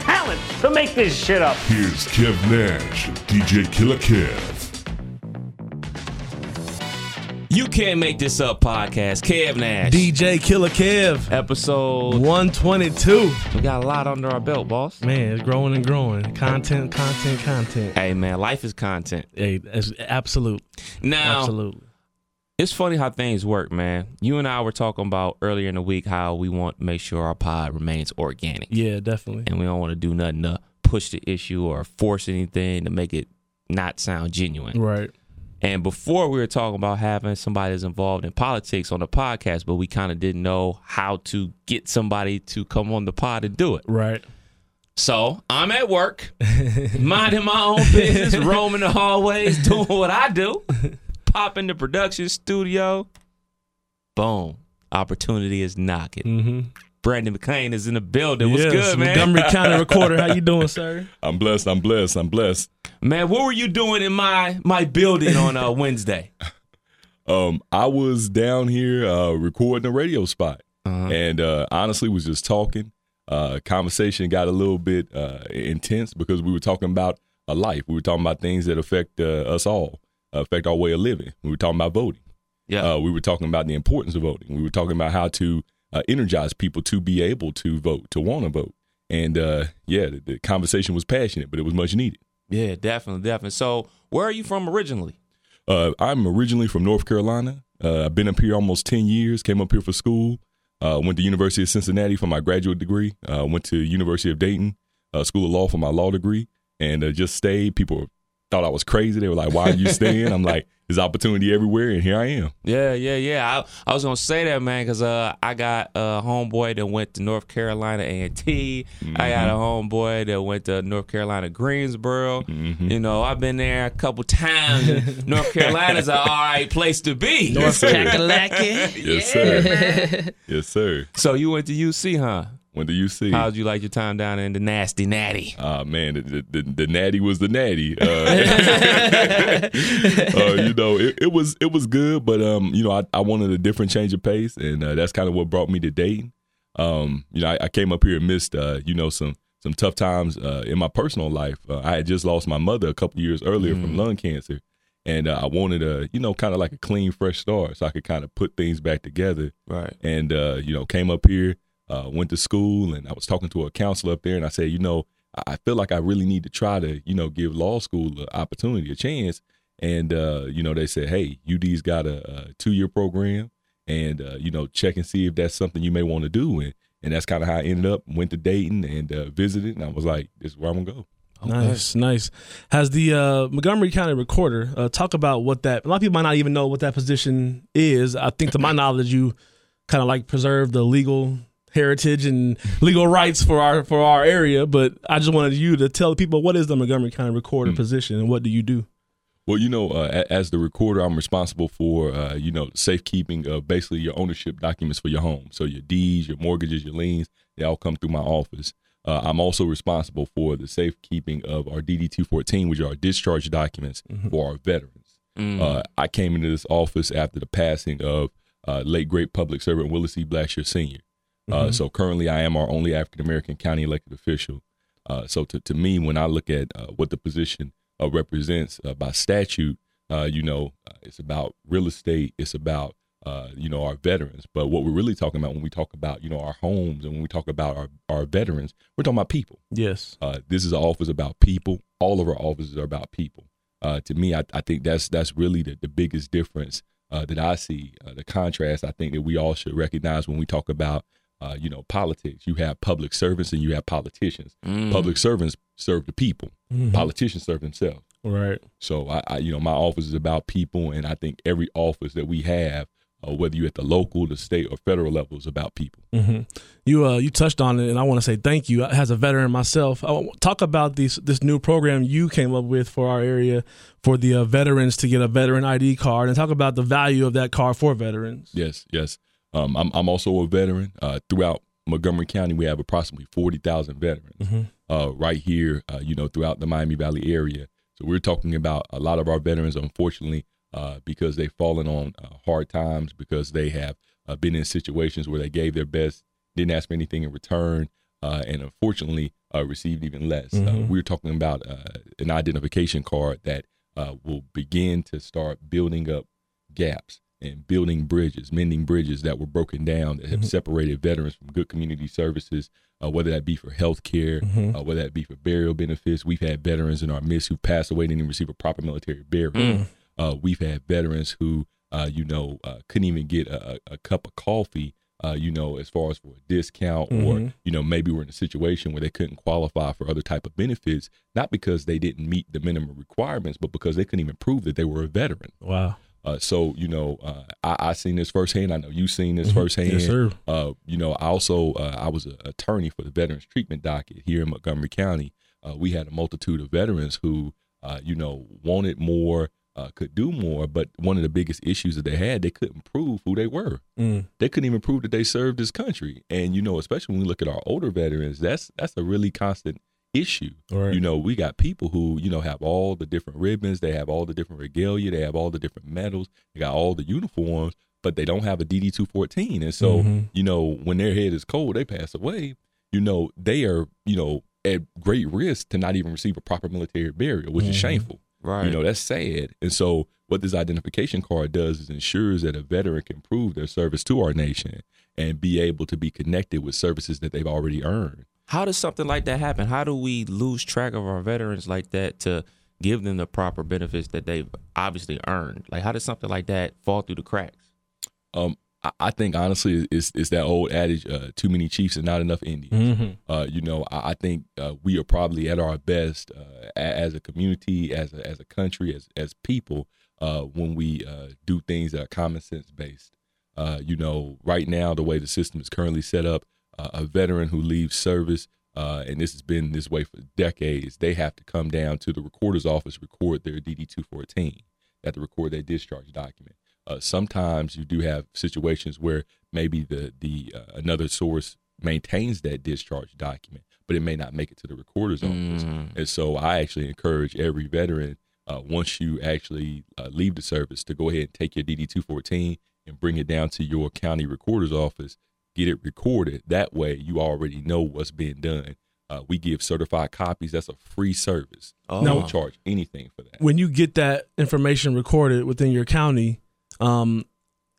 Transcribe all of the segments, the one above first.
talent to make this shit up. Here's Kev Nash DJ Killer Kev. You Can't Make This Up podcast. Kev Nash. DJ Killer Kev, Episode. 122. We got a lot under our belt, boss. Man, it's growing and growing. Content, content, content. Hey, man, life is content. Hey, that's absolute. Now, Absolutely. It's funny how things work, man. You and I were talking about earlier in the week how we want to make sure our pod remains organic. Yeah, definitely. And we don't want to do nothing to push the issue or force anything to make it not sound genuine. Right. And before we were talking about having somebody that's involved in politics on the podcast, but we kind of didn't know how to get somebody to come on the pod and do it. Right. So I'm at work, minding my own business, roaming the hallways, doing what I do. Pop in the production studio. Boom. Opportunity is knocking. Mm-hmm. Brandon McClain is in the building. What's yes, good, man? Montgomery County Recorder. How you doing, sir? I'm blessed. I'm blessed. I'm blessed. Man, what were you doing in my my building on uh, Wednesday? Um, I was down here uh, recording a radio spot, Uh-huh. and uh, honestly, was just talking. Uh, conversation got a little bit uh, intense because we were talking about a life. We were talking about things that affect uh, us all, affect our way of living. We were talking about voting. Yeah. Uh, we were talking about the importance of voting. We were talking about how to uh, energize people to be able to vote, to want to vote. And uh, yeah, the, the conversation was passionate, but it was much needed. yeah, definitely, definitely. So, where are you from originally? Uh, I'm originally from North Carolina. Uh, I've been up here almost 10 years, came up here for school. Uh, went to University of Cincinnati for my graduate degree. Uh, went to University of Dayton, uh, School of Law for my law degree, and uh, just stayed. People thought I was crazy. They were like, why are you staying? I'm like, there's opportunity everywhere, and here I am. Yeah, yeah, yeah. I, I was gonna say that, man, because uh, I got a homeboy that went to North Carolina A and T. I got a homeboy that went to North Carolina Greensboro. You know, I've been there a couple times. and North Carolina's an all right place to be. Yes, sir. Kakalaki. Yes, sir. yes, sir. So you went to UC, huh? Went to UC. How'd you like your time down in the nasty natty? Ah man, the, the, the, the natty was the natty. Uh, uh, you know, it, it was it was good, but um, you know, I, I wanted a different change of pace, and uh, that's kind of what brought me to Dayton. Um, you know, I, I came up here and missed uh, you know, some some tough times uh, in my personal life. Uh, I had just lost my mother a couple years earlier from lung cancer, and uh, I wanted a you know, kind of like a clean, fresh start, so I could kind of put things back together Right. and uh, you know came up here uh, went to school and i was talking to a counselor up there and i said you know i feel like i really need to try to you know give law school an opportunity a chance and uh, you know they said hey ud's got a, a two-year program and uh, you know check and see if that's something you may want to do and and that's kind of how i ended up went to dayton and uh, visited and i was like this is where i'm gonna go Nice, nice. Has the uh, Montgomery County Recorder uh, talk about what that? A lot of people might not even know what that position is. I think, to my knowledge, you kind of like preserve the legal heritage and legal rights for our for our area. But I just wanted you to tell people what is the Montgomery County Recorder position and what do you do? Well, you know, uh, as the recorder, I'm responsible for, uh, you know, safekeeping of basically your ownership documents for your home. So your deeds, your mortgages, your liens, they all come through my office. Uh, I'm also responsible for the safekeeping of our DD 214, which are our discharge documents for our veterans. Uh, I came into this office after the passing of uh, late great public servant Willis E. Blackshear Sr. Uh, so currently, I am our only African American county elected official. Uh, so to, to me, when I look at uh, what the position uh, represents uh, by statute, uh, you know, uh, it's about real estate. It's about uh, you know our veterans. But what we're really talking about when we talk about you know our homes and when we talk about our our veterans, we're talking about people. Yes. Uh, this is an office about people. All of our offices are about people. Uh, to me, I, I think that's that's really the, the biggest difference uh, that I see. Uh, the contrast I think that we all should recognize when we talk about uh, you know politics. You have public servants and you have politicians. Mm. Public servants serve the people. Mhm. Politicians serve themselves. Right. So I, I, you know, my office is about people, and I think every office that we have uh, whether you're at the local, the state, or federal levels, about people. hmm You uh, you touched on it, and I want to say thank you. As a veteran myself, I want- talk about this this new program you came up with for our area for the uh, veterans to get a veteran ID card, and talk about the value of that card for veterans. Yes, yes. Um, I'm I'm also a veteran. Uh, throughout Montgomery County, we have approximately forty thousand veterans. Uh, right here, uh, you know, throughout the Miami Valley area. So we're talking about a lot of our veterans, unfortunately, uh, because they've fallen on uh, hard times, because they have uh, been in situations where they gave their best, didn't ask for anything in return, uh, and unfortunately uh, received even less. Uh, we're talking about uh, an identification card that uh, will begin to start building up gaps and building bridges, mending bridges that were broken down that have separated veterans from good community services, uh, whether that be for health care, uh, whether that be for burial benefits. We've had veterans in our midst who passed away and didn't receive a proper military burial. Uh, we've had veterans who, uh, you know, uh, couldn't even get a, a a cup of coffee. Uh, you know, as far as for a discount, or you know, maybe we're in a situation where they couldn't qualify for other type of benefits, not because they didn't meet the minimum requirements, but because they couldn't even prove that they were a veteran. Wow. Uh, so you know, uh, I, I seen this firsthand. I know you've seen this firsthand. Yes, sir. Uh, you know, I also uh, I was an attorney for the Veterans Treatment Docket here in Montgomery County. Uh, we had a multitude of veterans who, uh, you know, wanted more, uh, could do more, but one of the biggest issues that they had, they couldn't prove who they were. Mm. They couldn't even prove that they served this country. And you know, especially when we look at our older veterans, that's that's a really constant issue. Right. You know, we got people who, you know, have all the different ribbons, they have all the different regalia, they have all the different medals, they got all the uniforms, but they don't have a DD two fourteen. And so, Mm-hmm. you know, when their head is cold, they pass away, you know, they are, you know, at great risk to not even receive a proper military burial, which is shameful. Right. You know, that's sad. And so what this identification card does is ensures that a veteran can prove their service to our nation and be able to be connected with services that they've already earned. How does something like that happen? How do we lose track of our veterans like that to give them the proper benefits that they've obviously earned? Like, how does something like that fall through the cracks? Um, I, think honestly, it's it's that old adage: uh, too many chiefs and not enough Indians. Uh, you know, I, I think uh, we are probably at our best uh, as a community, as a, as a country, as as people, uh, when we uh, do things that are common sense based. Uh, you know, right now the way the system is currently set up, uh, a veteran who leaves service, uh, and this has been this way for decades, they have to come down to the recorder's office, record their DD two fourteen. They have to record their discharge document. Uh, sometimes you do have situations where maybe the the uh, another source maintains that discharge document, but it may not make it to the recorder's office. And so I actually encourage every veteran uh, once you actually uh, leave the service to go ahead and take your DD two fourteen and bring it down to your county recorder's office, get it recorded. That way, you already know what's being done. Uh, we give certified copies. That's a free service. Oh. No. charge anything for that. When you get that information recorded within your county, um,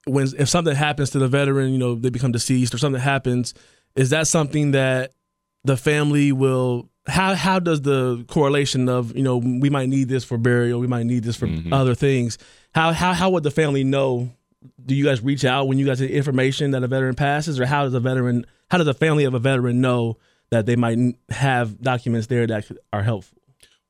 when if something happens to the veteran, you know they become deceased or something happens, is that something that the family will? How how does the correlation of you know we might need this for burial, we might need this for Mhm. other things? How how how would the family know? Do you guys reach out when you guys get information that a veteran passes, or how does a veteran how does a family of a veteran know that they might have documents there that are helpful?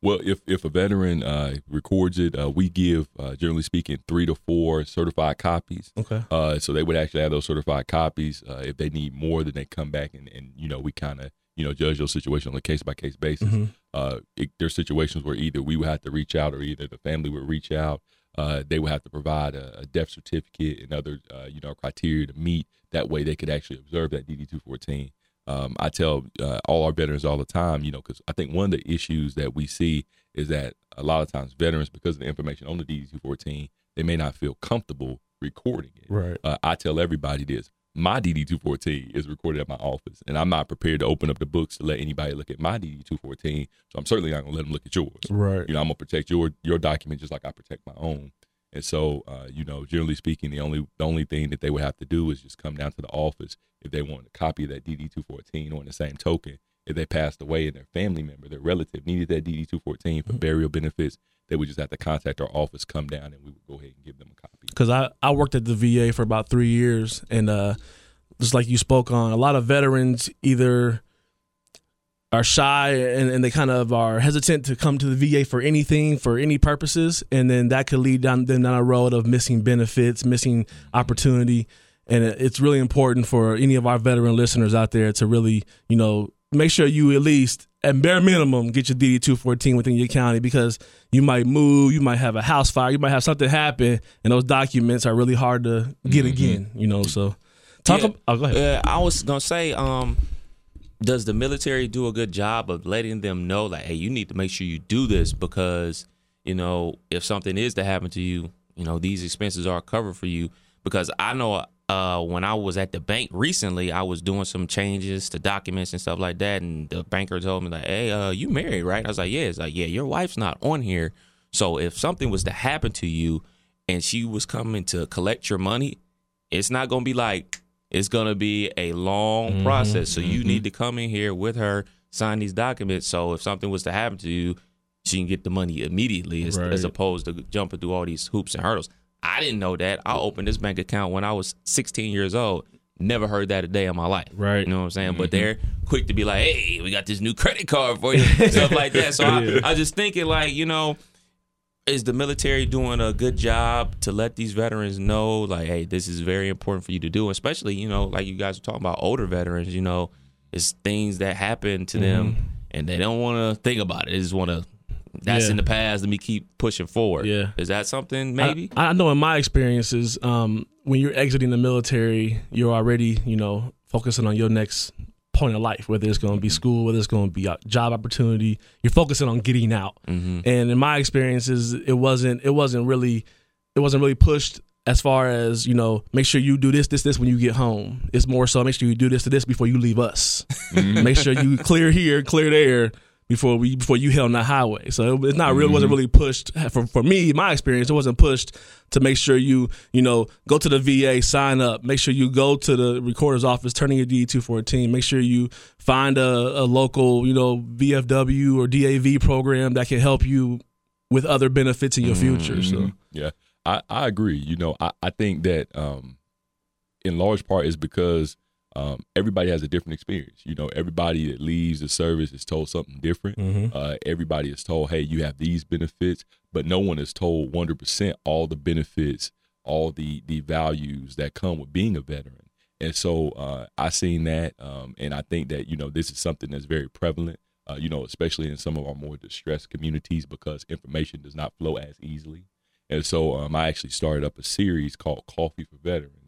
Well, if if a veteran uh, records it, uh, we give, uh, generally speaking, three to four certified copies. Okay. Uh, so they would actually have those certified copies. Uh, if they need more, then they come back and, and you know we kind of you know judge those situations on a case by case basis. Mm-hmm. Uh, it, there's situations where either we would have to reach out or either the family would reach out. Uh, they would have to provide a, a death certificate and other uh, you know criteria to meet. That way, they could actually observe that DD two fourteen. Um, I tell uh, all our veterans all the time, you know, because I think one of the issues that we see is that a lot of times veterans, because of the information on the DD two fourteen, they may not feel comfortable recording it. Right. Uh, I tell everybody this: my DD two fourteen is recorded at my office, and I'm not prepared to open up the books to let anybody look at my DD two fourteen. So I'm certainly not gonna let them look at yours. Right. You know, I'm gonna protect your your document just like I protect my own. And so, uh, you know, generally speaking, the only the only thing that they would have to do is just come down to the office if they want a copy of that DD two fourteen. Or in the same token, if they passed away and their family member, their relative needed that DD two fourteen for burial benefits, they would just have to contact our office, come down, and we would go ahead and give them a copy. because I, I worked at the VA for about three years, and uh, just like you spoke on, a lot of veterans either are shy and, and they kind of are hesitant to come to the VA for anything for any purposes, and then that could lead down them down a road of missing benefits, missing opportunity, and it's really important for any of our veteran listeners out there to really you know make sure you at least at bare minimum get your DD two fourteen within your county because you might move, you might have a house fire, you might have something happen, and those documents are really hard to get again. You know, so talk. Yeah. ab- oh, go ahead. Uh, I was gonna say, um, does the military do a good job of letting them know, like, hey, you need to make sure you do this because you know if something is to happen to you, you know these expenses are covered for you. Because I know uh, when I was at the bank recently, I was doing some changes to documents and stuff like that, and the banker told me like, hey, uh, you married, right? I was like, yeah. It's like, yeah, your wife's not on here, so if something was to happen to you, and she was coming to collect your money, it's not gonna be like it's gonna be a long process. So you need to come in here with her, sign these documents. So if something was to happen to you, she can get the money immediately, as, as opposed to jumping through all these hoops and hurdles. I didn't know that. I opened this bank account when I was 16 years old. Never heard that a day in my life. Right. You know what I'm saying? But mm-hmm. they're quick to be like, "Hey, we got this new credit card for you," stuff like that. So I, I just thinking like, you know, is the military doing a good job to let these veterans know like hey this is very important for you to do especially you know like you guys are talking about older veterans you know it's things that happen to them mm-hmm. and they don't want to think about it they just want to that's Yeah. in the past let me keep pushing forward Yeah. is that something maybe I, I know in my experiences, um, when you're exiting the military, you're already, you know, focusing on your next point of life, whether it's going to be school, whether it's going to be a job opportunity. You're focusing on getting out. And in my experiences, it wasn't. It wasn't really. It wasn't really pushed as far as you know. Make sure you do this, this, this when you get home. It's more so make sure you do this to this before you leave us. make sure you clear here, clear there before we before you hit on the highway. So it, it's not really wasn't really pushed for for me. My experience, it wasn't pushed to make sure you you know go to the VA, sign up, make sure you go to the recorder's office, turning your D two fourteen. Make sure you find a, a local you know VFW or DAV program that can help you with other benefits in your future. So Yeah, I, I agree. You know, I, I think that um, in large part is because um, everybody has a different experience. You know, everybody that leaves the service is told something different. Uh, everybody is told, hey, you have these benefits, but no one is told 100% all the benefits, all the, the values that come with being a veteran. And so uh, I seen that, um, and I think that you know this is something that's very prevalent. Uh, you know, especially in some of our more distressed communities because information does not flow as easily. And so um, I actually started up a series called Coffee for Veterans,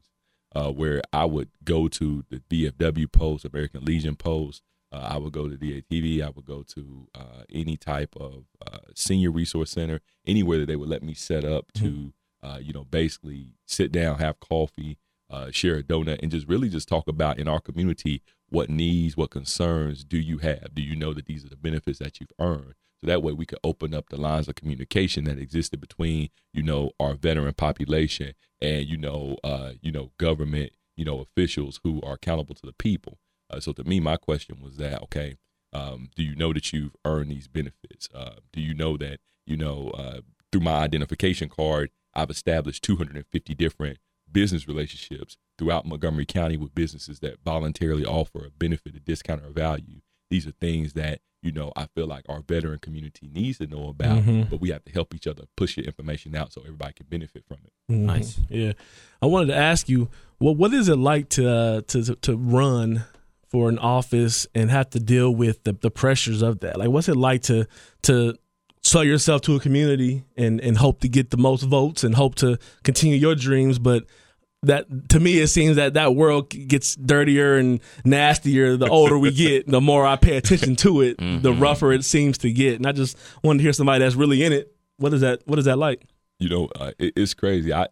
uh, where I would go to the VFW post, American Legion post. Uh, I would go to DATV. I would go to uh, any type of uh, senior resource center, anywhere that they would let me set up to, uh, you know, basically sit down, have coffee, uh, share a donut, and just really just talk about in our community what needs, what concerns do you have? Do you know that these are the benefits that you've earned? So that way we could open up the lines of communication that existed between, you know, our veteran population and, you know, uh, you know, government, you know, officials who are accountable to the people. Uh, so to me, my question was that, okay, um, do you know that you've earned these benefits? Uh, do you know that, you know, uh, through my identification card, I've established 250 different business relationships throughout Montgomery County with businesses that voluntarily offer a benefit, a discount, or a value. These are things that you know I feel like our veteran community needs to know about, but we have to help each other push the information out so everybody can benefit from it. Nice. Yeah, I wanted to ask you, what what is it like to uh, to to run for an office and have to deal with the, the pressures of that? Like, what's it like to to sell yourself to a community and and hope to get the most votes and hope to continue your dreams, but that to me it seems that that world gets dirtier and nastier the older we get the more i pay attention to it the rougher it seems to get and i just wanted to hear somebody that's really in it what is that what is that like you know, uh, it, it's crazy. I,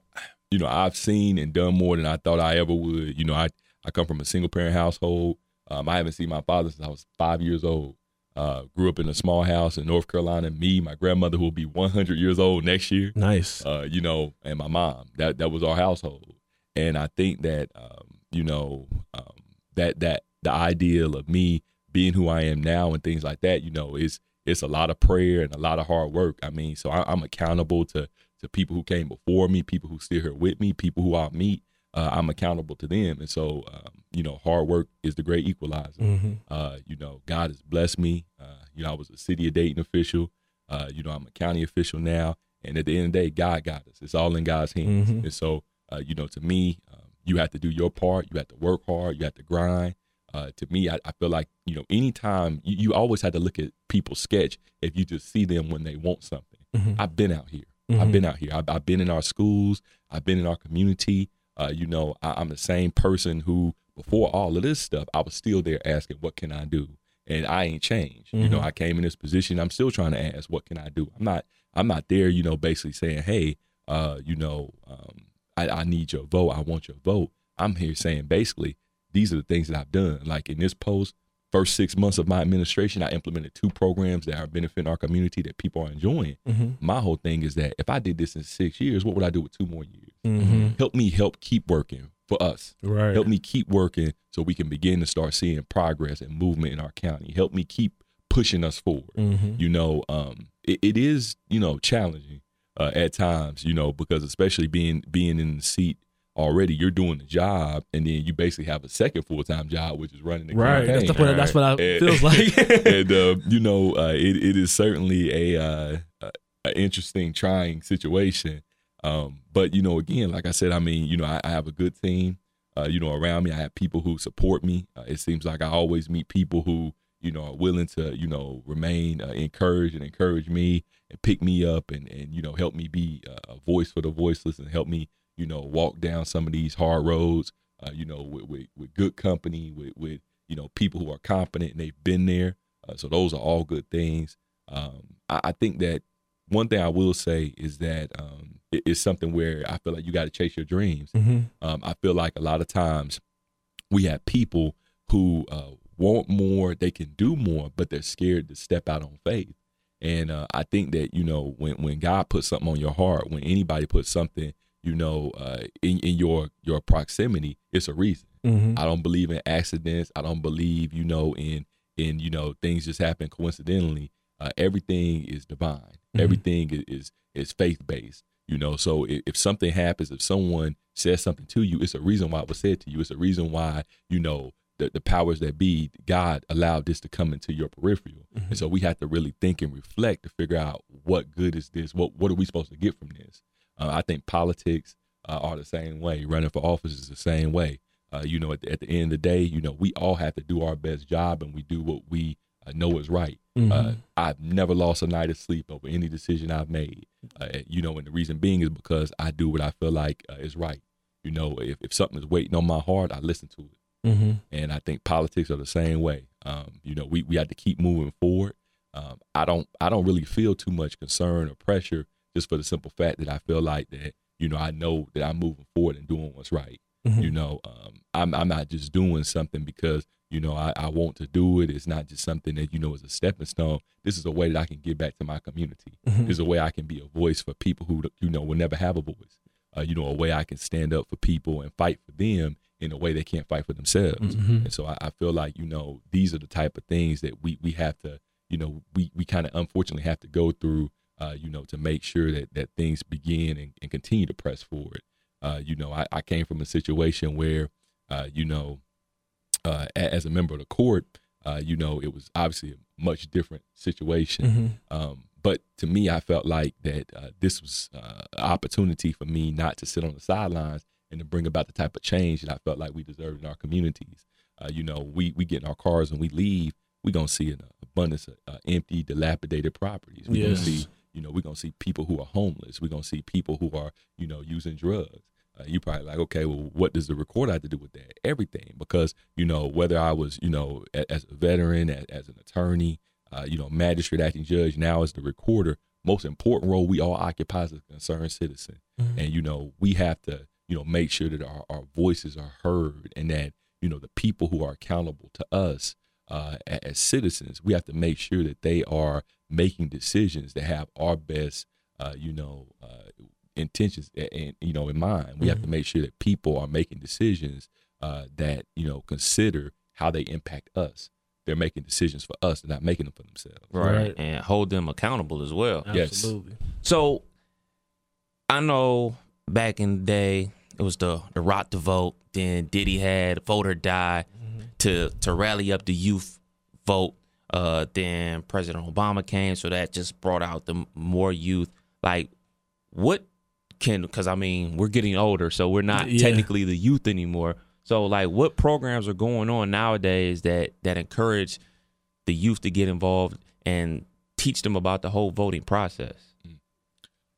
you know, I've seen and done more than I thought I ever would. You know, I, I come from a single parent household. Um, I haven't seen my father since I was five years old. Uh, grew up in a small house in North Carolina. Me, my grandmother, who will be 100 years old next year. nice Uh, you know, and my mom. That that was our household. And I think that, um, you know, um, that that the ideal of me being who I am now and things like that, you know, is it's a lot of prayer and a lot of hard work. I mean, so I, I'm accountable to to people who came before me, people who still here with me, people who I'll meet. uh, I'm accountable to them. And so, um, you know, hard work is the great equalizer. Mm-hmm. Uh, you know, God has blessed me. Uh, you know, I was a city of Dayton official. Uh, you know, I'm a county official now. And at the end of the day, God got us. It's all in God's hands. Mhm. And so, uh, you know, to me, um, you have to do your part. You have to work hard. You have to grind. Uh, to me, I, I feel like, you know, anytime you, you always have to look at people's sketch if you just see them when they want something. Mhm. I've been out here. Mhm. I've been out here. I've, I've been in our schools. I've been in our community. Uh, you know, I, I'm the same person who, before all of this stuff, I was still there asking, "What can I do?" And I ain't changed. You know, Mhm. I came in this position. I'm still trying to ask, "What can I do?" I'm not. I'm not there. You know, basically saying, "Hey, uh, you know, um, I, I need your vote. I want your vote." I'm here saying, basically, these are the things that I've done. Like in this post, first six months of my administration, I implemented two programs that are benefiting our community that people are enjoying. Mhm. My whole thing is that if I did this in six years, what would I do with two more years? Mhm. Help me help keep working for us. Right. Help me keep working so we can begin to start seeing progress and movement in our county. Help me keep pushing us forward. Mhm. You know, um, it, it is you know challenging uh, at times. You know, because especially being being in the seat already, you're doing the job, and then you basically have a second full time job, which is running the Right. campaign. That's what that's what it And- feels like. and uh, you know, uh, it it is certainly a, uh, a a interesting, trying situation. Um, but you know, again, like I said, I mean, you know, I, I have a good team. Uh, you know, around me, I have people who support me. Uh, it seems like I always meet people who you know are willing to you know remain uh, encouraged and encourage me and pick me up and and you know help me be a voice for the voiceless and help me you know walk down some of these hard roads. Uh, you know, with, with with good company, with with you know people who are competent and they've been there. Uh, so those are all good things. Um, I, I think that one thing I will say is that um, it- it's something where I feel like you got to chase your dreams. Mhm. Um, I feel like a lot of times we have people who uh, want more, they can do more, but they're scared to step out on faith. And uh, I think that you know when when God puts something on your heart, when anybody puts something you know uh, in in your your proximity, it's a reason. Mhm. I don't believe in accidents. I don't believe, you know, in in you know things just happen coincidentally. Uh, everything is divine. Mhm. Everything is is, is faith based. You know, so if, if something happens, if someone says something to you, it's a reason why it was said to you. It's a reason why you know the the powers that be, God allowed this to come into your peripheral. And so we have to really think and reflect to figure out what good is this. What what are we supposed to get from this? Uh, I think politics uh, are the same way. Running for office is the same way. Uh, you know, at the, at the end of the day, you know, we all have to do our best job and we do what we uh, know is right. Uh, Mhm. I've never lost a night of sleep over any decision I've made. Uh, you know, and the reason being is because I do what I feel like is right. You know, if, if something is waiting on my heart, I listen to it. Mhm. And I think politics are the same way. Um, you know, we, we have to keep moving forward. Um, I don't I don't really feel too much concern or pressure just for the simple fact that I feel like that, you know, I know that I'm moving forward and doing what's right. Mhm. You know, um, I'm I'm not just doing something because you know I, I want to do it. It's not just something that you know is a stepping stone. This is a way that I can give back to my community. Mhm. This is a way I can be a voice for people who you know will never have a voice. Uh, you know, a way I can stand up for people and fight for them in a way they can't fight for themselves. Mhm. And so I, I feel like you know these are the type of things that we we have to you know we we kind of unfortunately have to go through. Uh, you know, to make sure that that things begin and, and continue to press forward. Uh, you know, I, I came from a situation where, uh, you know, uh, a- as a member of the court, uh, you know, it was obviously a much different situation. Mhm. Um, but to me, I felt like that uh, this was uh, an opportunity for me not to sit on the sidelines and to bring about the type of change that I felt like we deserved in our communities. Uh, you know, we we get in our cars and we leave, we're gonna see an abundance of uh, empty, dilapidated properties. We Yes. gonna see, you know, we're gonna see people who are homeless. We're gonna see people who are, you know, using drugs. Uh, you probably like, okay, well, what does the recorder have to do with that? Everything, because you know, whether I was, you know, a, as a veteran, as, as an attorney, uh, you know, magistrate, acting judge, now as the recorder, most important role we all occupy as a concerned citizen. And you know, we have to, you know, make sure that our, our voices are heard, and that you know the people who are accountable to us uh, as citizens, we have to make sure that they are making decisions that have our best, uh, you know, uh, intentions and you know in mind. We have to make sure that people are making decisions uh, that you know consider how they impact us. They're making decisions for us; they're not making them for themselves. right. Right. and hold them accountable as well. Yes. So I know back in the day it was the the Rock the Vote. Then Diddy had Vote or Die to to rally up the youth vote. Uh, then President Obama came, so that just brought out the more youth. Like, what can? Because I mean, we're getting older, so we're not Yeah. technically the youth anymore. So, like, what programs are going on nowadays that that encourage the youth to get involved and teach them about the whole voting process?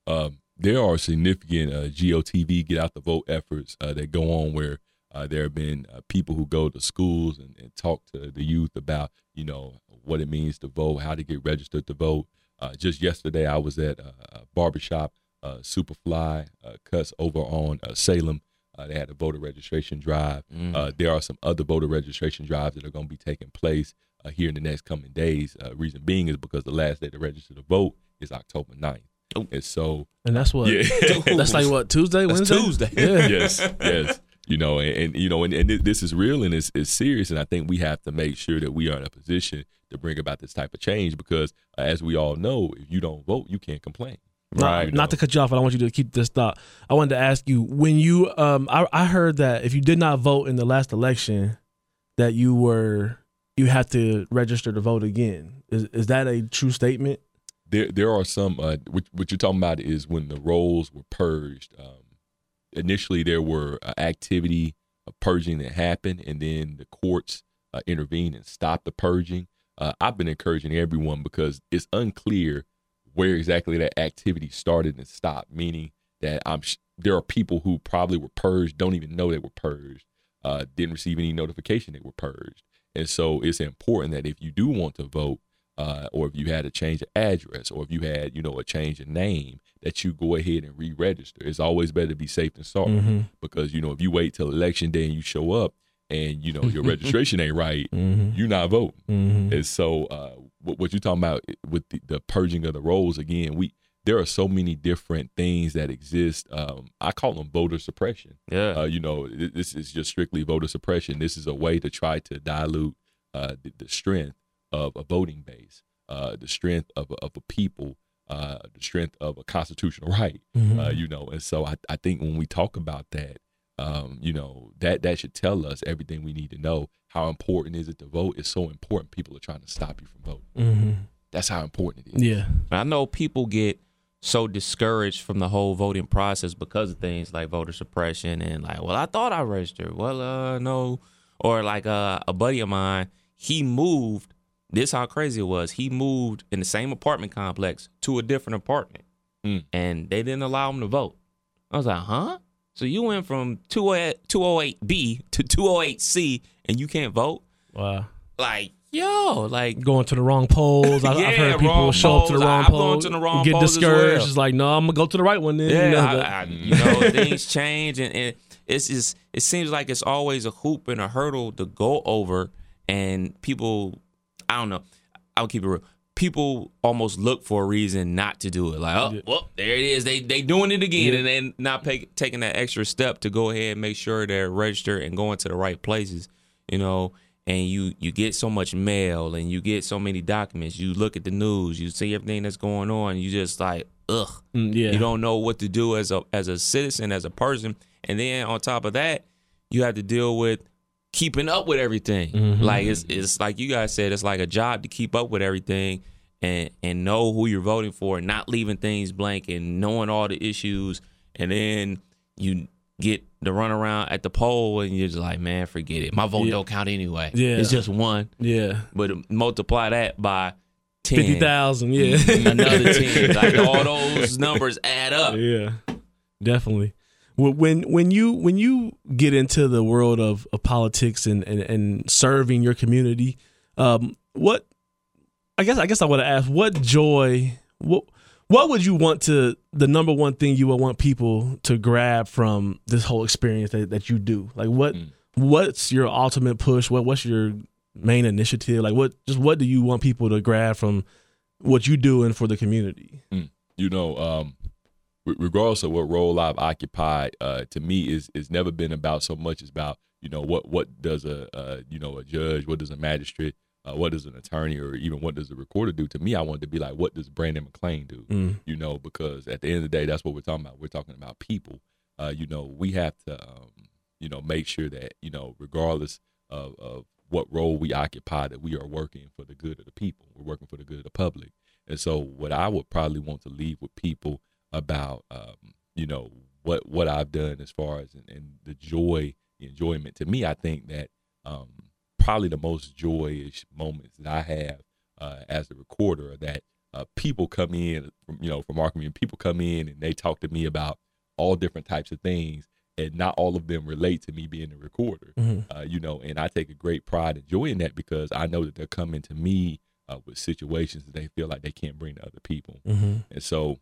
um, there are significant uh, GOTV get out the vote efforts uh, that go on where uh, there have been uh, people who go to schools and, and talk to the youth about you know what it means to vote, how to get registered to vote. Uh, just yesterday, I was at a barbershop, uh, Superfly uh, Cuts over on uh, Salem. Uh, they had a voter registration drive. Uh, there are some other voter registration drives that are going to be taking place uh, here in the next coming days. Uh, reason being is because the last day to register to vote is October 9th. And so And that's what. Yeah. That's like what Tuesday, That's Wednesday. Tuesday. Yeah. yes, yes. You know, and, and you know, and, and this is real and it's, it's serious, and I think we have to make sure that we are in a position to bring about this type of change because, uh, as we all know, if you don't vote, you can't complain. Not, not to cut you off, but I want you to keep this thought. I wanted to ask you when you um I, I heard that if you did not vote in the last election, that you were you had to register to vote again. Is is that a true statement? There there are some uh, what, what you're talking about is when the rolls were purged. Um, initially, there were uh, activity of purging that happened, and then the courts uh, intervened and stopped the purging. Uh, I've been encouraging everyone because it's unclear where exactly that activity started and stopped. Meaning that I'm there are people who probably were purged, don't even know they were purged, uh, didn't receive any notification they were purged, and so it's important that if you do want to vote, uh, or if you had a change of address, or if you had, you know, a change of name, that you go ahead and re-register. It's always better to be safe than sorry, Mm-hmm. because you know if you wait till election day and you show up and you know your registration ain't right, Mm-hmm. you're not voting. Mm-hmm. And so, uh, what, what you're talking about with the, the purging of the rolls again, we there are so many different things that exist. Um, I call them voter suppression. Yeah. Uh, you know, th- this is just strictly voter suppression. This is a way to try to dilute uh, the, the strength of a voting base, uh, the strength of a, of a people, uh, the strength of a constitutional right. Mm-hmm. Uh, you know, and so I, I think when we talk about that, um, you know, that that should tell us everything we need to know. How important is it to vote? It's so important. People are trying to stop you from voting. Mm-hmm. That's how important it is. Yeah. I know people get so discouraged from the whole voting process because of things like voter suppression and like, well, I thought I registered. Well, uh, no. Or like uh, a buddy of mine, he moved. This how crazy it was. He moved in the same apartment complex to a different apartment, Mm. and they didn't allow him to vote. I was like, huh? So you went from 208 208B to 208C, and you can't vote? Wow. Like, yo, like Going to the wrong polls. I, I've Yeah, heard people show up to the polls. wrong I've gone polls. to the wrong get polls discouraged. well. It's like, no, I'm gonna go to the right one then. Yeah, You know, I, I, you know, things change, and, and it's just it seems like it's always a hoop and a hurdle to go over, and people, I don't know, I'll keep it real. People almost look for a reason not to do it. Like, oh, well, there it is. They they doing it again, and then not pay, taking that extra step to go ahead and make sure they're registered and going to the right places. You know, and you you get so much mail and you get so many documents. You look at the news, you see everything that's going on. You just like, ugh. Mm, yeah. You don't know what to do as a as a citizen, as a person, and then on top of that, you have to deal with keeping up with everything. Mm-hmm. Like it's it's like you guys said, it's like a job to keep up with everything and and know who you're voting for, and not leaving things blank, and knowing all the issues, and then you get the run around at the poll, and you're just like, man, forget it. My vote Yeah. don't count anyway. Yeah. it's just one, yeah. but multiply that by. 10, Fifty thousand. Yeah. another 10. Like all those numbers add up. Yeah, definitely. When when when you when you get into the world of, of politics and, and, and serving your community, um, what I guess I guess I want to ask what joy what what would you want to the number one thing you would want people to grab from this whole experience that, that you do? Like what what's your ultimate push? What what's your main initiative? Like what just what do you want people to grab from what you doing for the community? You know, um, regardless of what role I've occupied, uh, to me is is never been about so much as about you know what what does a, a you know a judge, what does a magistrate, uh, what does an attorney, or even what does a recorder do? To me, I want to be like, what does Brandon McClain do? Mm. You know, because at the end of the day, that's what we're talking about. We're talking about people. uh, you know, we have to, um, you know, make sure that you know, regardless of, of what role we occupy, that we are working for the good of the people. We're working for the good of the public. And so, what I would probably want to leave with people about, um, you know, what what I've done as far as and, and the joy, the enjoyment. To me, I think that um, probably the most joyous moments that I have uh, as a recorder are that uh, people come in, from, you know, from our community. People come in and they talk to me about all different types of things, and not all of them relate to me being a recorder. Uh, you know, and I take a great pride in joy in that because I know that they're coming to me uh, with situations that they feel like they can't bring to other people. And so,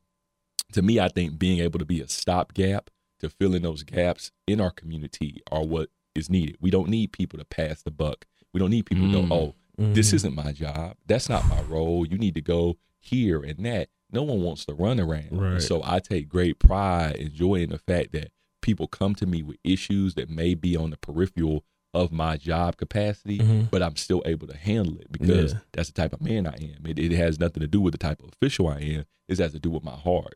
to me, I think being able to be a stopgap to fill in those gaps in our community are what is needed. We don't need people to pass the buck. We don't need people to go, mm. oh, this mm-hmm. isn't my job. That's not my role. You need to go here and that. No one wants to run around. Right. So I take great pride and joy in the fact that people come to me with issues that may be on the peripheral of my job capacity, mm-hmm. but I'm still able to handle it because Yeah. that's the type of man I am. It, it has nothing to do with the type of official I am. It has to do with my heart.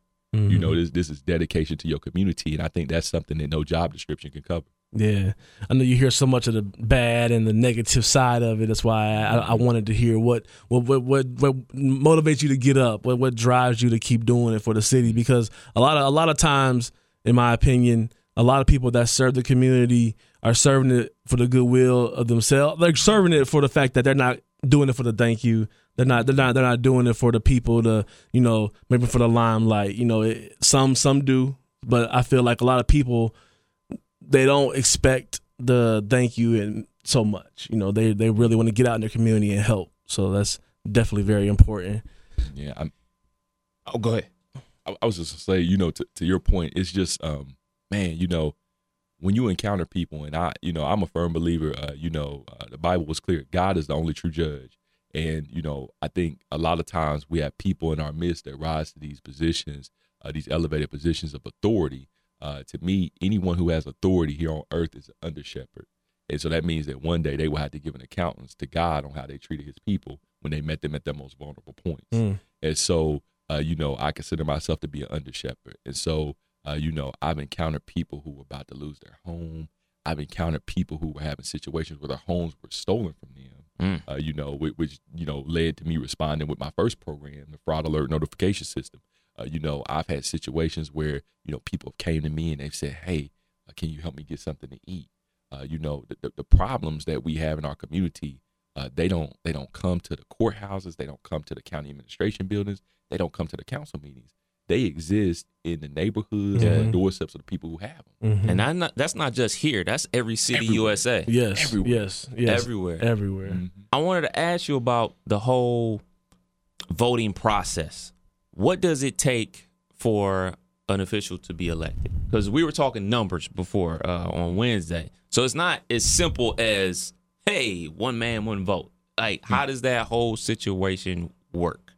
You know, mm-hmm. this this is dedication to your community, and I think that's something that no job description can cover. Yeah, I know you hear so much of the bad and the negative side of it. That's why I, I wanted to hear what what what what, what motivates you to get up, what what drives you to keep doing it for the city. Because a lot of a lot of times, in my opinion, a lot of people that serve the community are serving it for the goodwill of themselves. They're serving it for the fact that they're not doing it for the thank you. They're not. They're not. They're not doing it for the people to, you know, maybe for the limelight. You know, it, some some do, but I feel like a lot of people they don't expect the thank you and so much. You know, they they really want to get out in their community and help. So that's definitely very important. Yeah, I'm, Oh, go ahead. I, I was just say, you know, to, to your point, it's just, um, man, you know, when you encounter people, and I, you know, I'm a firm believer. Uh, you know, uh, the Bible was clear: God is the only true judge. And you know, I think a lot of times we have people in our midst that rise to these positions, uh, these elevated positions of authority. Uh, to me, anyone who has authority here on earth is an under shepherd. And so that means that one day they will have to give an accountance to God on how they treated his people when they met them at their most vulnerable points. Mm. And so, uh, you know, I consider myself to be an under shepherd. And so, uh, you know, I've encountered people who were about to lose their home. I've encountered people who were having situations where their homes were stolen from them. Mm. Uh, you know, which, which you know led to me responding with my first program, the fraud alert notification system. Uh, you know, I've had situations where you know people came to me and they've said, "Hey, uh, can you help me get something to eat?" Uh, you know, the, the, the problems that we have in our community, uh, they don't they don't come to the courthouses, they don't come to the county administration buildings, they don't come to the council meetings. They exist in the neighborhoods and the doorsteps of the people who have them. Mm-hmm. And I not, that's not just here. That's every city Everywhere. USA. Yes, Everywhere. yes, yes, Everywhere. everywhere. Mm-hmm. I wanted to ask you about the whole voting process. What does it take for an official to be elected? Because we were talking numbers before uh, on Wednesday, so it's not as simple as hey, one man, one vote. Like, how does that whole situation work?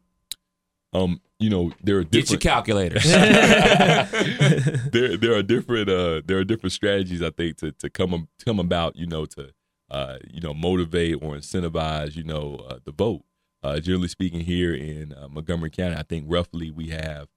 Um, you know, there are different, Get your different calculators. there there are different uh there are different strategies I think to to come come about you know to uh you know motivate or incentivize you know uh, the vote. Uh, generally speaking, here in uh, Montgomery County, I think roughly we have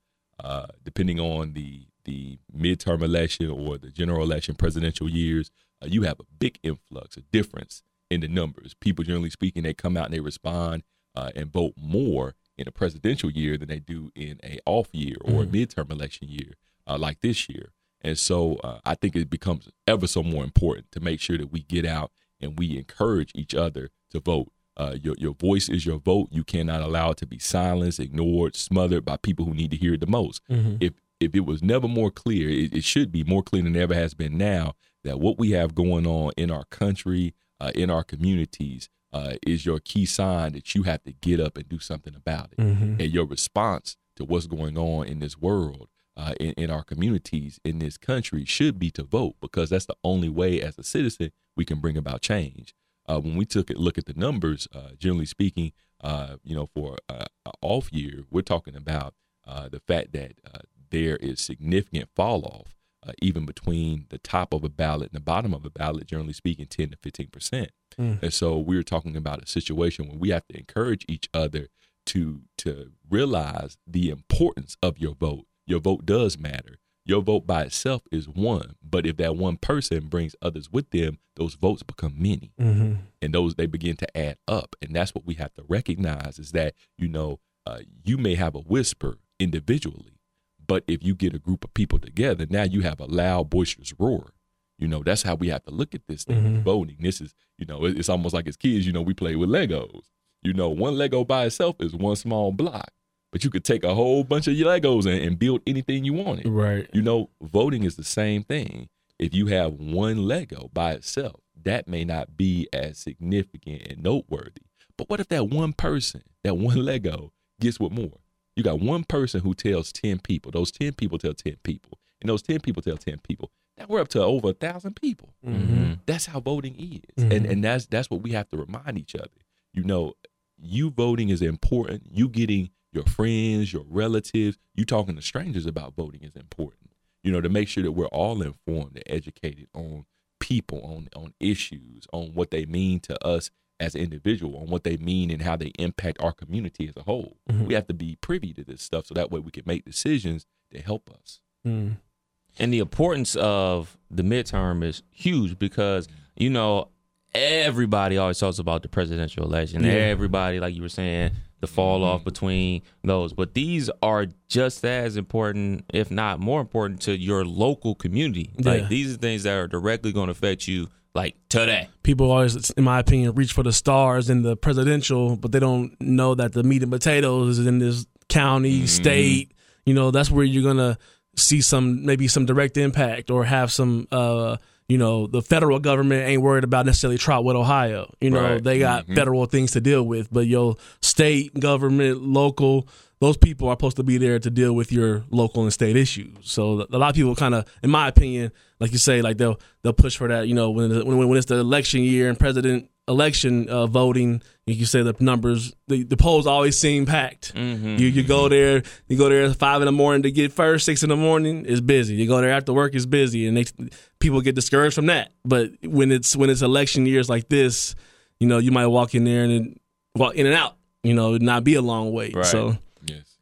uh, depending on the the midterm election or the general election, presidential years, uh, you have a big influx, a difference in the numbers. People generally speaking, they come out and they respond uh, and vote more in a presidential year than they do in a off year or a midterm election year uh, like this year. And so uh, I think it becomes ever so more important to make sure that we get out and we encourage each other to vote. Uh, your your voice is your vote. You cannot allow it to be silenced, ignored, smothered by people who need to hear it the most. If if it was never more clear, it, it should be more clear than it ever has been now that what we have going on in our country, uh, in our communities, uh, is your key sign that you have to get up and do something about it. And your response to what's going on in this world, uh, in, in our communities, in this country, should be to vote because that's the only way, as a citizen, we can bring about change. Uh, when we took a look at the numbers, uh, generally speaking, uh, you know, for uh, off year, we're talking about uh, the fact that uh, there is significant fall off, uh, even between the top of a ballot and the bottom of a ballot. Generally speaking, ten to fifteen percent. And so we're talking about a situation where we have to encourage each other to to realize the importance of your vote. Your vote does matter. Your vote by itself is one, but if that one person brings others with them, those votes become many, Mm-hmm. and those they begin to add up, and that's what we have to recognize is that you know uh, you may have a whisper individually, but if you get a group of people together, now you have a loud, boisterous roar. You know, that's how we have to look at this thing Mhm. voting. This is, you know, it's almost like as kids, you know, we play with Legos. You know, one Lego by itself is one small block, but you could take a whole bunch of your Legos and, and build anything you wanted. Right. You know, voting is the same thing. If you have one Lego by itself, that may not be as significant and noteworthy. But what if that one person, that one Lego, gets with more? You got one person who tells 10 people. Those 10 people tell 10 people. And those 10 people tell 10 people. Now we're up to over a thousand people. Mm-hmm. That's how voting is. And and that's that's what we have to remind each other. You know, you voting is important. You getting your friends, your relatives, you talking to strangers about voting is important. You know, to make sure that we're all informed and educated on people, on on issues, on what they mean to us as an individual, on what they mean and how they impact our community as a whole. Mm-hmm. We have to be privy to this stuff so that way we can make decisions that help us. Mm. And the importance of the midterm is huge because, mm. you know, everybody always talks about the presidential election. Yeah. Everybody, like you were saying, the fall off mm-hmm. between those. But these are just as important, if not more important, to your local community. Yeah. Like these are things that are directly going to affect you, like today. People always, in my opinion, reach for the stars in the presidential, but they don't know that the meat and potatoes is in this county, state. You know, that's where you're gonna see some maybe some direct impact or have some. uh you know, the federal government ain't worried about necessarily Trotwood, Ohio. You know, Right. they got federal things to deal with, but your state government, local, those people are supposed to be there to deal with your local and state issues. So a lot of people kind of, in my opinion, like you say, like they'll they'll push for that. You know, when when, when it's the election year and president election uh, voting, like you say the numbers, the, the polls always seem packed. You you go there, you go there at five in the morning to get first, six in the morning is busy. You go there after work is busy, and they people get discouraged from that. But when it's when it's election years like this, you know, you might walk in there and walk in and out. You know, it'd not be a long wait. Right. So.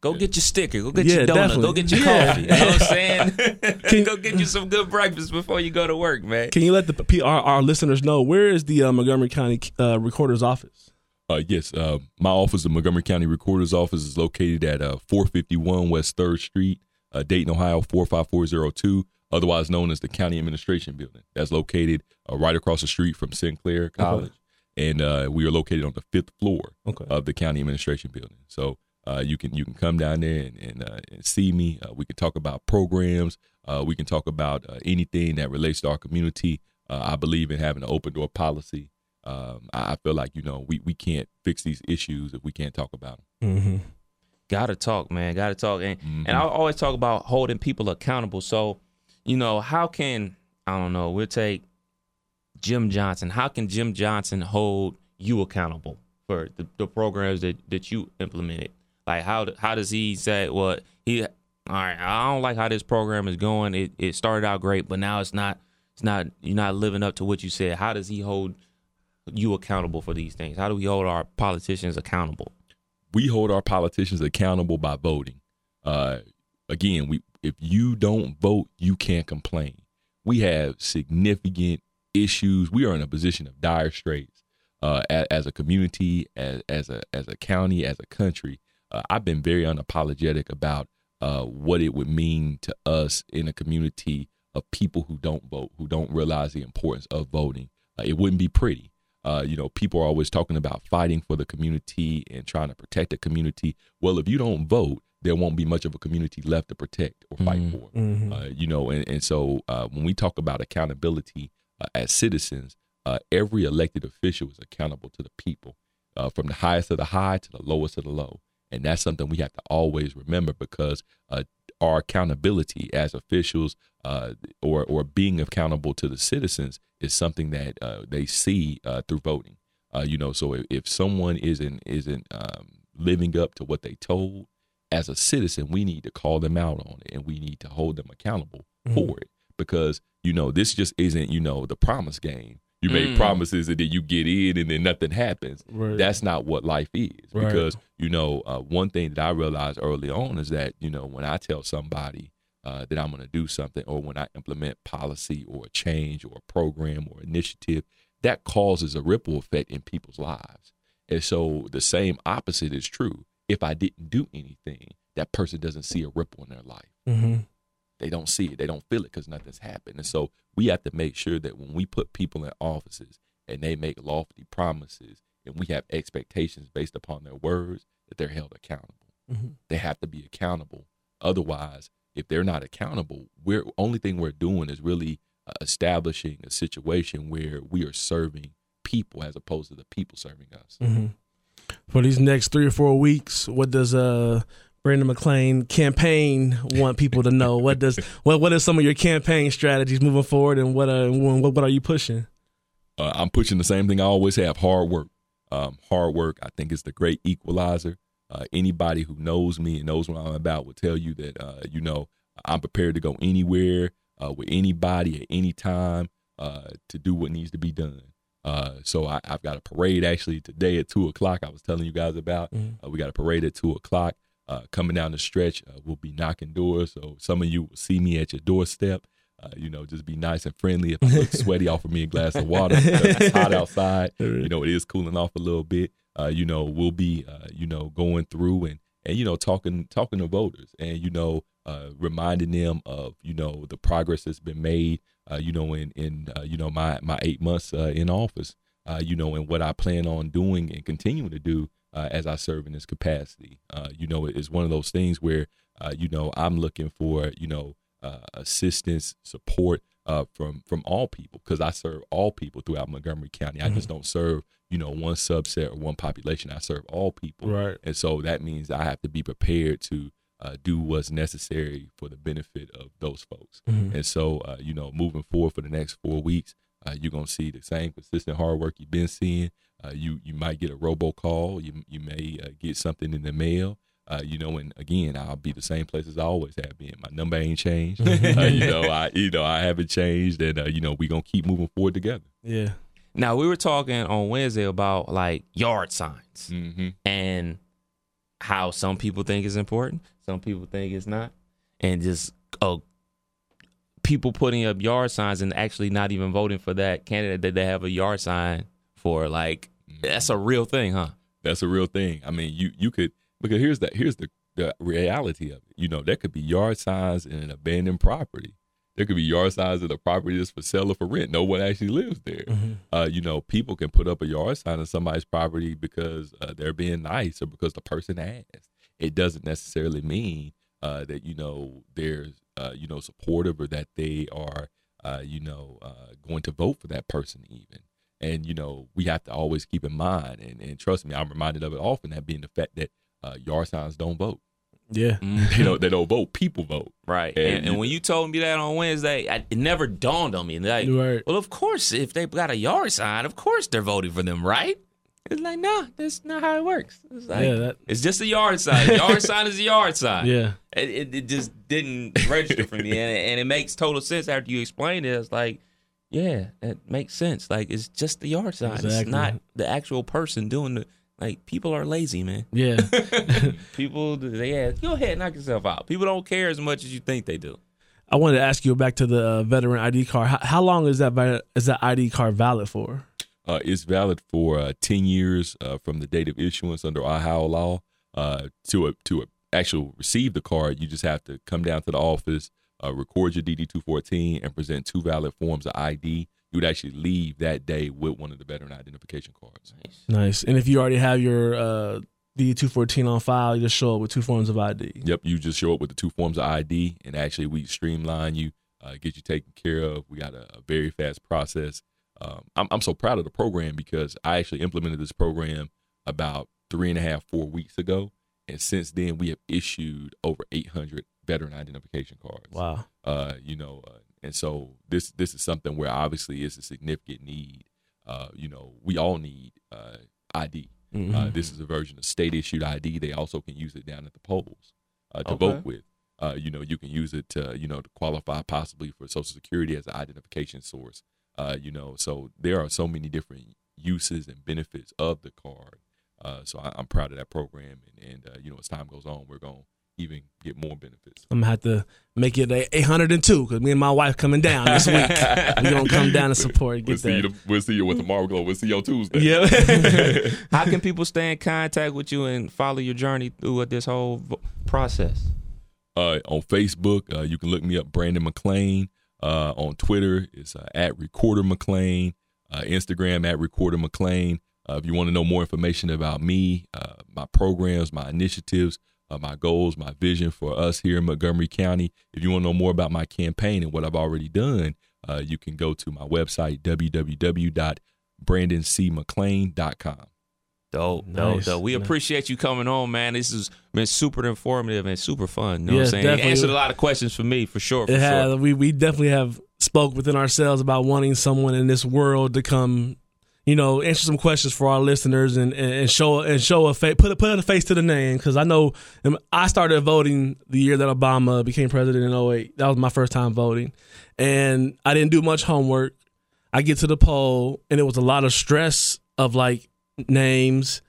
Go get your sticker. Go get Yeah, your donut. definitely. Go get your Yeah. coffee. You know what I'm saying? Can, go get you some good breakfast before you go to work, man. Can you let the P- our, our listeners know where is the uh, Montgomery County uh, Recorder's office? Uh, yes, uh, my office, the Montgomery County Recorder's Office, is located at uh, 451 West 3rd Street, uh, Dayton, Ohio 45402, otherwise known as the County Administration Building. That's located uh, right across the street from Sinclair College, and uh, we are located on the fifth floor Okay. of the County Administration Building. So uh, you can you can come down there and and, uh, and see me. Uh, we can talk about programs. Uh, we can talk about uh, anything that relates to our community. Uh, I believe in having an open door policy. Um, I I feel like you know we, we can't fix these issues if we can't talk about them. Mm-hmm. Gotta talk, man. Gotta talk. And Mhm. and I always talk about holding people accountable. So, you know, how can I don't know, we'll take Jim Johnson. How can Jim Johnson hold you accountable for the, the programs that, that you implemented? Like how how does he say, well, he all right, I don't like how this program is going. It it started out great, but now it's not it's not you're not living up to what you said. How does he hold you accountable for these things? How do we hold our politicians accountable? we hold our politicians accountable by voting. Uh, again, we if you don't vote, you can't complain. We have significant issues. We are in a position of dire straits uh, as, as a community, as, as a as a county, as a country. Uh, I've been very unapologetic about uh, what it would mean to us in a community of people who don't vote, who don't realize the importance of voting. Uh, it wouldn't be pretty. Uh, you know, people are always talking about fighting for the community and trying to protect the community. Well, if you don't vote, there won't be much of a community left to protect or fight Mhm. for. Mm-hmm. Uh, you know, and, and so uh, when we talk about accountability uh, as citizens, uh, every elected official is accountable to the people, uh, from the highest of the high to the lowest of the low. And that's something we have to always remember because uh, our accountability as officials uh, or, or being accountable to the citizens is something that uh, they see uh, through voting. Uh, you know, so if, if someone isn't isn't um, living up to what they told, as a citizen, we need to call them out on it and we need to hold them accountable for it because you know this just isn't you know the promise game. You make Mm. promises and then you get in and then nothing happens. Right. That's not what life is Right. because you know uh, one thing that I realized early on is that you know when I tell somebody uh, that I'm going to do something, or when I implement policy or a change or a program or initiative, that causes a ripple effect in people's lives. And so the same opposite is true. If I didn't do anything, that person doesn't see a ripple in their life. Mm-hmm. They don't see it. They don't feel it because nothing's happened. And so we have to make sure that when we put people in offices and they make lofty promises and we have expectations based upon their words, that they're held accountable. Mhm. They have to be accountable. Otherwise, if they're not accountable, we're only thing we're doing is really uh, establishing a situation where we are serving people as opposed to the people serving us. Mm-hmm. For these next three or four weeks, what does uh Brandon McClain campaign want people to know? What does what what are some of your campaign strategies moving forward, and what uh what, what are you pushing? Uh, I'm pushing the same thing I always have: hard work. Um, hard work, I think, is the great equalizer. Uh, anybody who knows me and knows what I'm about will tell you that uh, you know I'm prepared to go anywhere uh, with anybody at any time uh, to do what needs to be done. Uh, so I, I've got a parade actually today at two o'clock. I was telling you guys about. Uh, we got a parade at two o'clock uh, coming down the stretch. Uh, we'll be knocking doors, so some of you will see me at your doorstep. Uh, you know, just be nice and friendly. If I look sweaty, offer me a glass of water. it's hot outside. You know, it is cooling off a little bit. Uh, you know, we'll be, uh, you know, going through and and you know, talking talking to voters, and you know, uh, reminding them of you know the progress that's been made. Uh, you know, in in uh, you know my my eight months uh, in office. Uh, you know, and what I plan on doing and continuing to do uh, as I serve in this capacity. Uh, you know, it's one of those things where uh, you know I'm looking for you know uh, assistance, support uh, from from all people because I serve all people throughout Montgomery County. I just don't serve you know one subset or one population. I serve all people, Right. and so that means I have to be prepared to uh, do what's necessary for the benefit of those folks. And so, uh, you know, moving forward for the next four weeks, uh, you're gonna see the same consistent hard work you've been seeing. Uh, you you might get a robocall. You you may uh, get something in the mail. Uh, you know, and again, I'll be the same place as I always have been. My number ain't changed. uh, you know, I you know I haven't changed, and uh, you know we gonna keep moving forward together. Yeah. Now we were talking on Wednesday about like yard signs Mm-hmm. and how some people think it's important, some people think it's not, and just uh, people putting up yard signs and actually not even voting for that candidate that they have a yard sign for. Like that's a real thing, huh? That's a real thing. I mean, you you could because here's the here's the the reality of it. You know, there could be yard signs in an abandoned property. There could be yard signs in the property that's for sale or for rent. No one actually lives there. Uh, you know, people can put up a yard sign on somebody's property because uh, they're being nice or because the person asked. It doesn't necessarily mean uh, that you know they're uh, you know supportive or that they are uh, you know uh, going to vote for that person even. And you know we have to always keep in mind and, and trust me, I'm reminded of it often. That being the fact that uh, yard signs don't vote. Yeah. You know they don't vote. People vote. Right. And And, and when you told me that on Wednesday, I, it never dawned on me. Like, Right. well, of course, if they've got a yard sign, of course they're voting for them, right? It's like, no that's not how it works. It's like, Yeah, that- it's just a yard sign. Yard sign is a yard sign. Yeah. It, it, it just didn't register for me, and it, and it makes total sense after you explained it. It's like, yeah, it makes sense. Like it's just the yard sign. It's not the actual person doing the. Like people are lazy, man. Yeah. People, they yeah, go ahead, knock yourself out. People don't care as much as you think they do. I wanted to ask you back to the uh, veteran ID card. How, how long is that vi- is that ID card valid for? Uh, it's valid for uh, ten years uh, from the date of issuance under Ohio law. Uh, to a, to a actual receive the card, you just have to come down to the office, uh, record your DD two fourteen, and present two valid forms of ID. You would actually leave that day with one of the veteran identification cards. Nice. nice. And if you already have your uh, D two fourteen on file, you just show up with two forms of ID. Yep, you just show up with the two forms of ID, and actually we streamline you, uh, get you taken care of. We got a, a very fast process. Um, I'm, I'm so proud of the program because I actually implemented this program about three and a half, four weeks ago, and since then we have issued over 800 veteran identification cards. Wow. Uh, you know, uh, and so this this is something where obviously it's a significant need. Uh, you know, we all need uh, ID. Uh, this is a version of state issued ID. They also can use it down at the polls uh, to Okay. vote with. Uh, you know, you can use it to you know to qualify possibly for Social Security as an identification source. Uh, you know, so there are so many different uses and benefits of the card. Uh, so I, I'm proud of that program, and, and uh, you know, as time goes on, we're going to even get more benefits. I'm gonna have to make it a 802 because me and my wife coming down this week. we gonna come down and support. Get We'll see, you, that. to- we'll see you with tomorrow glow. We'll see you on Tuesday. Yeah. How can people stay in contact with you and follow your journey through this whole process? uh, on Facebook. Uh, you can look me up, Brandon McClain. Uh, on Twitter, it's uh, at Recorder McClain. Uh, Instagram at Recorder McClain. Uh, if you want to know more information about me, uh, my programs, my initiatives, uh, my goals, my vision for us here in Montgomery County, if you want to know more about my campaign and what I've already done, uh, you can go to my website, www.brandoncmcclain.com. Dope, Nice. dope, dope. We Nice. appreciate you coming on, man. This has been super informative and super fun. You know Yes, what I'm saying? You definitely. answered a lot of questions for me, for sure. For It has. sure. We we definitely have spoke within ourselves about wanting someone in this world to come, you know, answer some questions for our listeners and and, and show and show a face, put a, put a face to the name. Because I know um, I started voting the year that Obama became president in 08. That was my first time voting, and I didn't do much homework. I get to the poll, and it was a lot of stress of like names.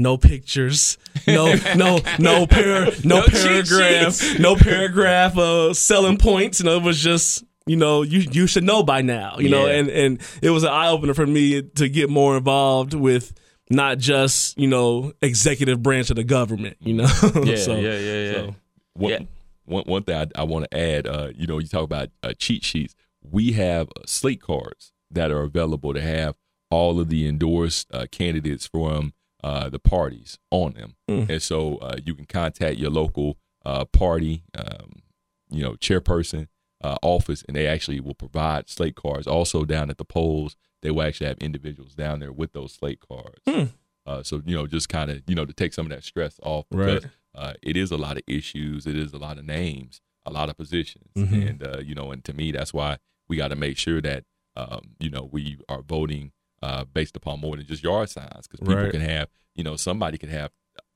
No pictures, no no no par, no, No paragraph, no paragraph of selling points you know it was just you know you you should know by now you know and and it was an eye opener for me to get more involved with not just you know executive branch of the government you know Yeah, So- yeah, yeah, yeah. so, One, Yeah. one, one thing I, I want to add, uh, you know, you talk about uh, cheat sheets. We have uh, slate cards that are available to have all of the endorsed uh, candidates from uh, the parties on them, and so uh, you can contact your local uh, party, um, you know, chairperson uh, office, and they actually will provide slate cards. Also, down at the polls, they will actually have individuals down there with those slate cards. Uh, so you know, just kind of you know to take some of that stress off. because, Right. Uh, it is a lot of issues. It is a lot of names, a lot of positions, Mhm. and uh, you know, and to me, that's why we got to make sure that um, you know we are voting uh, based upon more than just yard signs because people Right. can have you know somebody can have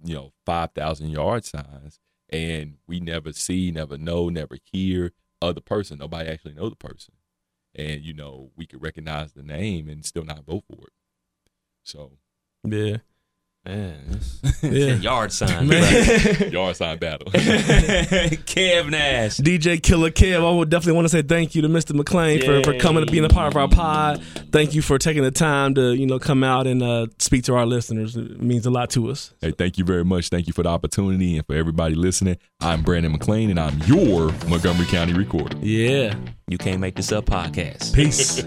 you know five thousand yard signs and we never see, never know, never hear of the person. Nobody actually know the person, and you know we could recognize the name and still not vote for it. So yeah Man, it's, Yeah. a yard sign. Man. yard sign battle. Kev Nash. DJ Killer Kev, I would definitely want to say thank you to Mr. McClain for, for coming and being a part of our pod. Thank you for taking the time to, you know, come out and uh, speak to our listeners. It means a lot to us. Hey, thank you very much. Thank you for the opportunity and for everybody listening. I'm Brandon McClain, and I'm your Montgomery County recorder. Yeah. You can't make this up podcast. Peace.